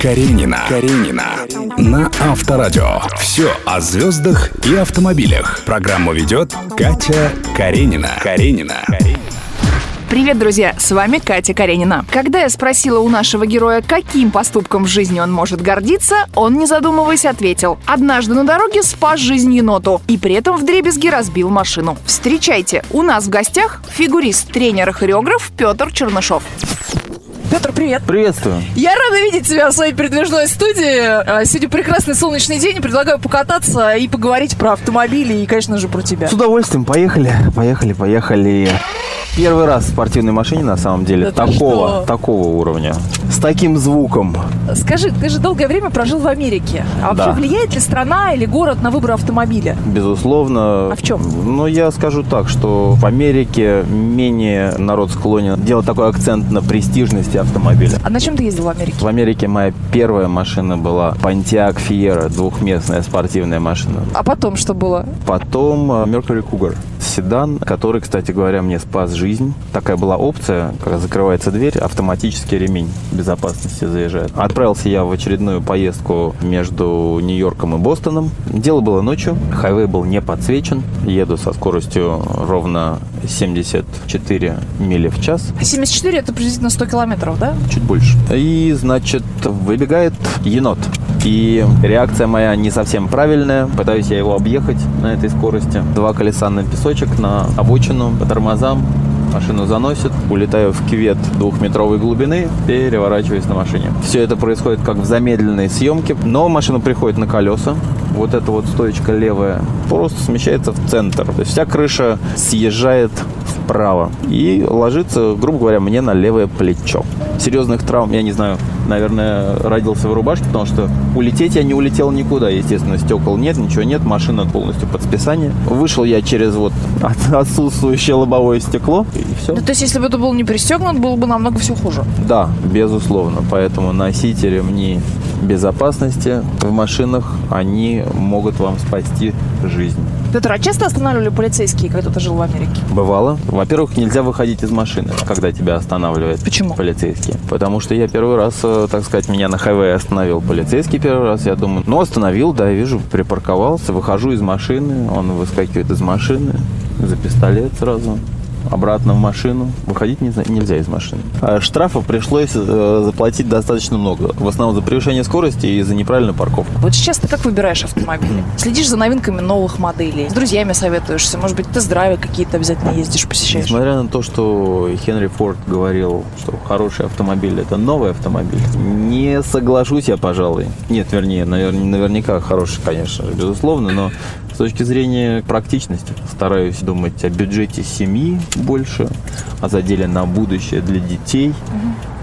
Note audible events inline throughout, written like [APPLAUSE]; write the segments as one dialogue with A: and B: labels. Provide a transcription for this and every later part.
A: Каренина. Каренина. На Авторадио. Все о звездах и автомобилях. Программу ведет Катя Каренина. Каренина.
B: Привет, друзья! С вами Катя Каренина. Когда я спросила у нашего героя, каким поступком в жизни он может гордиться, он, не задумываясь, ответил. Однажды на дороге спас жизнь еноту и при этом вдребезги разбил машину. Встречайте, у нас в гостях фигурист, тренер хореограф Петр Чернышов. Петр, привет.
C: Приветствую.
B: Я рада видеть тебя в своей передвижной студии. А, Сегодня прекрасный солнечный день. Предлагаю покататься и поговорить про автомобили и, конечно же, про тебя.
C: С удовольствием. Поехали. Поехали, поехали. Первый раз в спортивной машине, на самом деле,
B: Да
C: такого, такого уровня. С таким звуком.
B: Скажи, ты же долгое время прожил в Америке. А вообще
C: Да.
B: влияет ли страна или город на выбор автомобиля?
C: Безусловно.
B: А в чем?
C: Ну, я скажу так, что в Америке менее народ склонен делать такой акцент на престижности автомобиля.
B: А на чем ты ездил в Америке?
C: В Америке моя первая машина была Pontiac Fiero, двухместная спортивная машина.
B: А потом что было?
C: Потом э, Mercury Cougar. Седан, который, кстати говоря, мне спас жизнь. Такая была опция, когда закрывается дверь, автоматический ремень безопасности заезжает. Отправился я в очередную поездку между Нью-Йорком и Бостоном. Дело было ночью, хайвей был не подсвечен. Еду со скоростью ровно 74 мили в час.
B: 74 это приблизительно 100 километров, да?
C: Чуть больше. И, значит, выбегает енот. И реакция моя не совсем правильная. Пытаюсь я его объехать на этой скорости. Два колеса на песочек, на обочину, по тормозам. Машину заносит, улетаю в кювет двухметровой глубины, переворачиваюсь на машине. Все это происходит как в замедленной съемке, но машина приходит на колеса. Вот эта вот стоечка левая просто смещается в центр. То есть вся крыша съезжает вправо и ложится, грубо говоря, мне на левое плечо. Серьезных травм, я не знаю, наверное, родился в рубашке, потому что улететь я не улетел никуда. Естественно, стекол нет, ничего нет, машина полностью под списание. Вышел я через вот от- отсутствующее лобовое стекло, и все.
B: Ну, то есть, если бы это был не пристегнут, было бы намного все хуже.
C: Да, безусловно. Поэтому носите ремни безопасности в машинах, они могут вам спасти жизнь.
B: Петр, а часто останавливали полицейские, когда ты жил в Америке?
C: Бывало. Во-первых, нельзя выходить из машины, когда тебя останавливает
B: Почему?
C: полицейский. Потому что я первый раз, э, так сказать, меня на хайвее остановил полицейский первый раз. Я думаю, ну, остановил, да, я вижу, припарковался, выхожу из машины, он выскакивает из машины, за пистолет сразу. Обратно в машину. Выходить нельзя из машины. А штрафа пришлось э, заплатить достаточно много. В основном за превышение скорости и за неправильную парковку.
B: Вот сейчас ты как выбираешь автомобили? Следишь за новинками новых моделей? С друзьями советуешься? Может быть, тест-драйвы какие-то обязательно ездишь, посещаешь?
C: Несмотря на то, что Хенри Форд говорил, что хороший автомобиль это новый автомобиль, не соглашусь я, пожалуй. Нет, вернее, навер- наверняка хороший, конечно безусловно, но точки зрения практичности стараюсь думать о бюджете семьи больше, о заделе на будущее для детей.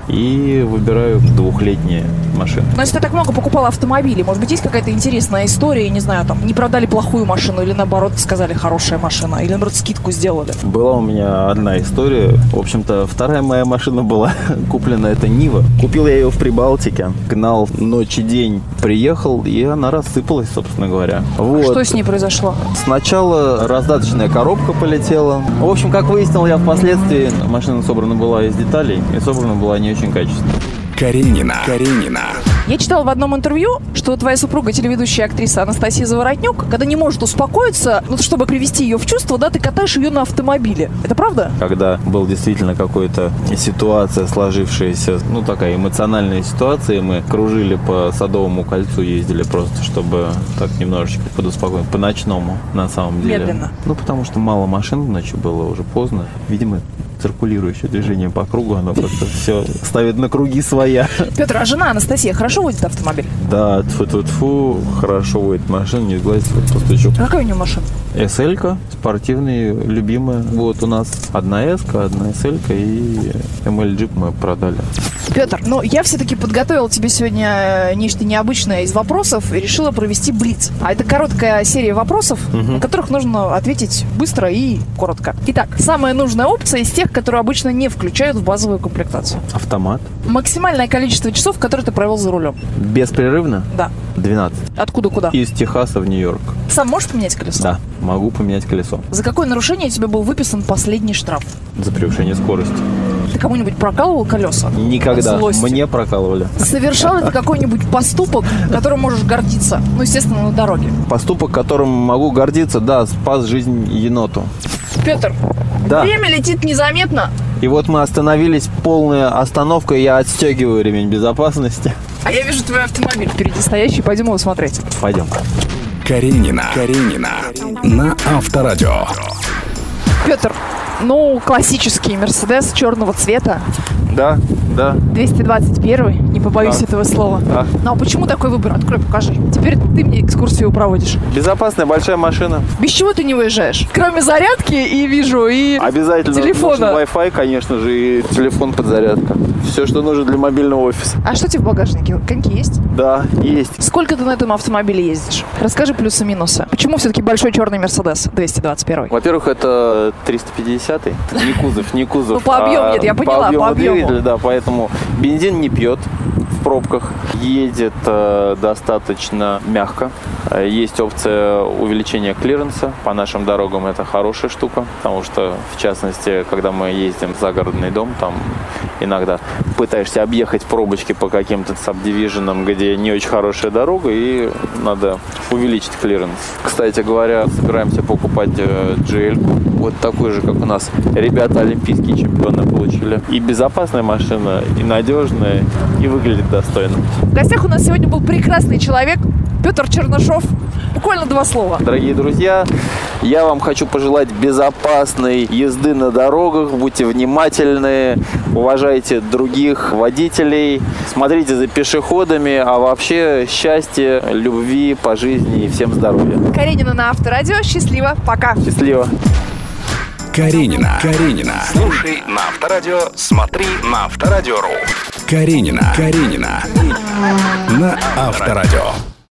C: И выбираю двухлетние машины.
B: Но если ты так много покупал автомобилей, может быть, есть какая-то интересная история, не знаю, там, не продали плохую машину, или наоборот сказали хорошая машина, или наоборот скидку сделали?
C: Была у меня одна история. В общем-то, вторая моя машина была [LAUGHS] куплена, это Нива. Купил я ее в Прибалтике. Гнал ночь и день. Приехал, и она рассыпалась, собственно говоря. Вот.
B: Что с ней произошло?
C: Сначала раздаточная коробка полетела. В общем, как выяснил я впоследствии, машина собрана была из деталей, и собрана была не очень качественно.
A: Каренина. Каренина.
B: Я читала в одном интервью, что твоя супруга, телеведущая актриса Анастасия Заворотнюк, когда не может успокоиться, ну, чтобы привести ее в чувство, да, ты катаешь ее на автомобиле. Это правда?
C: когда был действительно какой-то ситуация сложившаяся, ну такая эмоциональная ситуация, и мы кружили по Садовому кольцу, ездили просто, чтобы так немножечко подуспокоить, по ночному на самом деле.
B: Медленно.
C: Ну потому что мало машин ночью было, уже поздно. Видимо, циркулирующее движение по кругу, оно как-то все ставит на круги своя.
B: Петр, а жена Анастасия хорошо водит автомобиль?
C: Да, тфу-тфу-тфу, хорошо водит машину, не сглазить, вот постучу.
B: А какая у нее машина?
C: SL-ка, спортивная, любимая. Вот у нас одна s одна SL и ML Jeep мы продали.
B: Петр, ну я все-таки подготовила тебе сегодня э, нечто необычное из вопросов и решила провести блиц. А это короткая серия вопросов, на которых нужно ответить быстро и коротко. Итак, самая нужная опция из тех, которые обычно не включают в базовую комплектацию.
C: Автомат.
B: Максимальное количество часов, которые ты провел за рулем.
C: Беспрерывно?
B: Да.
C: 12.
B: Откуда куда?
C: Из Техаса в Нью-Йорк.
B: Сам можешь поменять колесо?
C: Да, могу поменять колесо
B: За какое нарушение тебе был выписан последний штраф?
C: за превышение скорости.
B: Ты кому-нибудь прокалывал колеса?
C: Никогда.
B: Злости.
C: Мне прокалывали.
B: Совершал ли ты какой-нибудь поступок, которым можешь гордиться? Ну, естественно, на дороге.
C: Поступок, которым могу гордиться, да, спас жизнь еноту.
B: Петр,
C: Да.
B: время летит незаметно,
C: И вот мы остановились, полная остановка, и я отстегиваю ремень безопасности.
B: а я вижу твой автомобиль впереди стоящий. Пойдем его смотреть.
C: Пойдем.
A: Каренина. Каренина. На Авторадио.
B: Петр, ну, классический Мерседес черного цвета,
C: Да, да.
B: 221, не побоюсь
C: Так.
B: этого слова.
C: Так.
B: Ну, а почему такой выбор? Открой, покажи. Теперь ты мне экскурсию проводишь.
C: Безопасная большая машина.
B: Без чего ты не выезжаешь? Кроме зарядки и вижу, и
C: Обязательно
B: телефона.
C: нужен Wi-Fi, конечно же, и телефон подзарядка. Все, что нужно для мобильного офиса.
B: А что тебе в багажнике? Коньки есть?
C: Да, есть.
B: Сколько ты на этом автомобиле ездишь? Расскажи плюсы-минусы. Почему все-таки большой черный Мерседес 221?
C: Во-первых, это 350 не кузов, не кузов.
B: Ну, по объему
C: а
B: нет, я поняла,
C: по объему, да, поэтому бензин не пьет в пробках, едет э, достаточно мягко. Э, Есть опция увеличения клиренса. По нашим дорогам это хорошая штука, потому что, в частности, когда мы ездим в загородный дом, там иногда пытаешься объехать пробочки по каким-то subdivision ам, где не очень хорошая дорога, и надо увеличить клиренс. Кстати говоря, собираемся покупать э, GL, вот такой же, как у нас ребята олимпийские чемпионы получили. И безопасная машина, и надежная, и выглядит достойно.
B: В гостях у нас сегодня был прекрасный человек Петр Чернышов. Буквально два слова.
C: Дорогие друзья, я вам хочу пожелать безопасной езды на дорогах. Будьте внимательны, уважайте других водителей, смотрите за пешеходами, а вообще счастья, любви по жизни и всем здоровья.
B: Каренина на Авторадио. Счастливо. Пока.
C: Счастливо!
A: Каренина. Каренина. Слушай на Авторадио, смотри на Авторадио.ру. Каренина. Каренина. На Авторадио.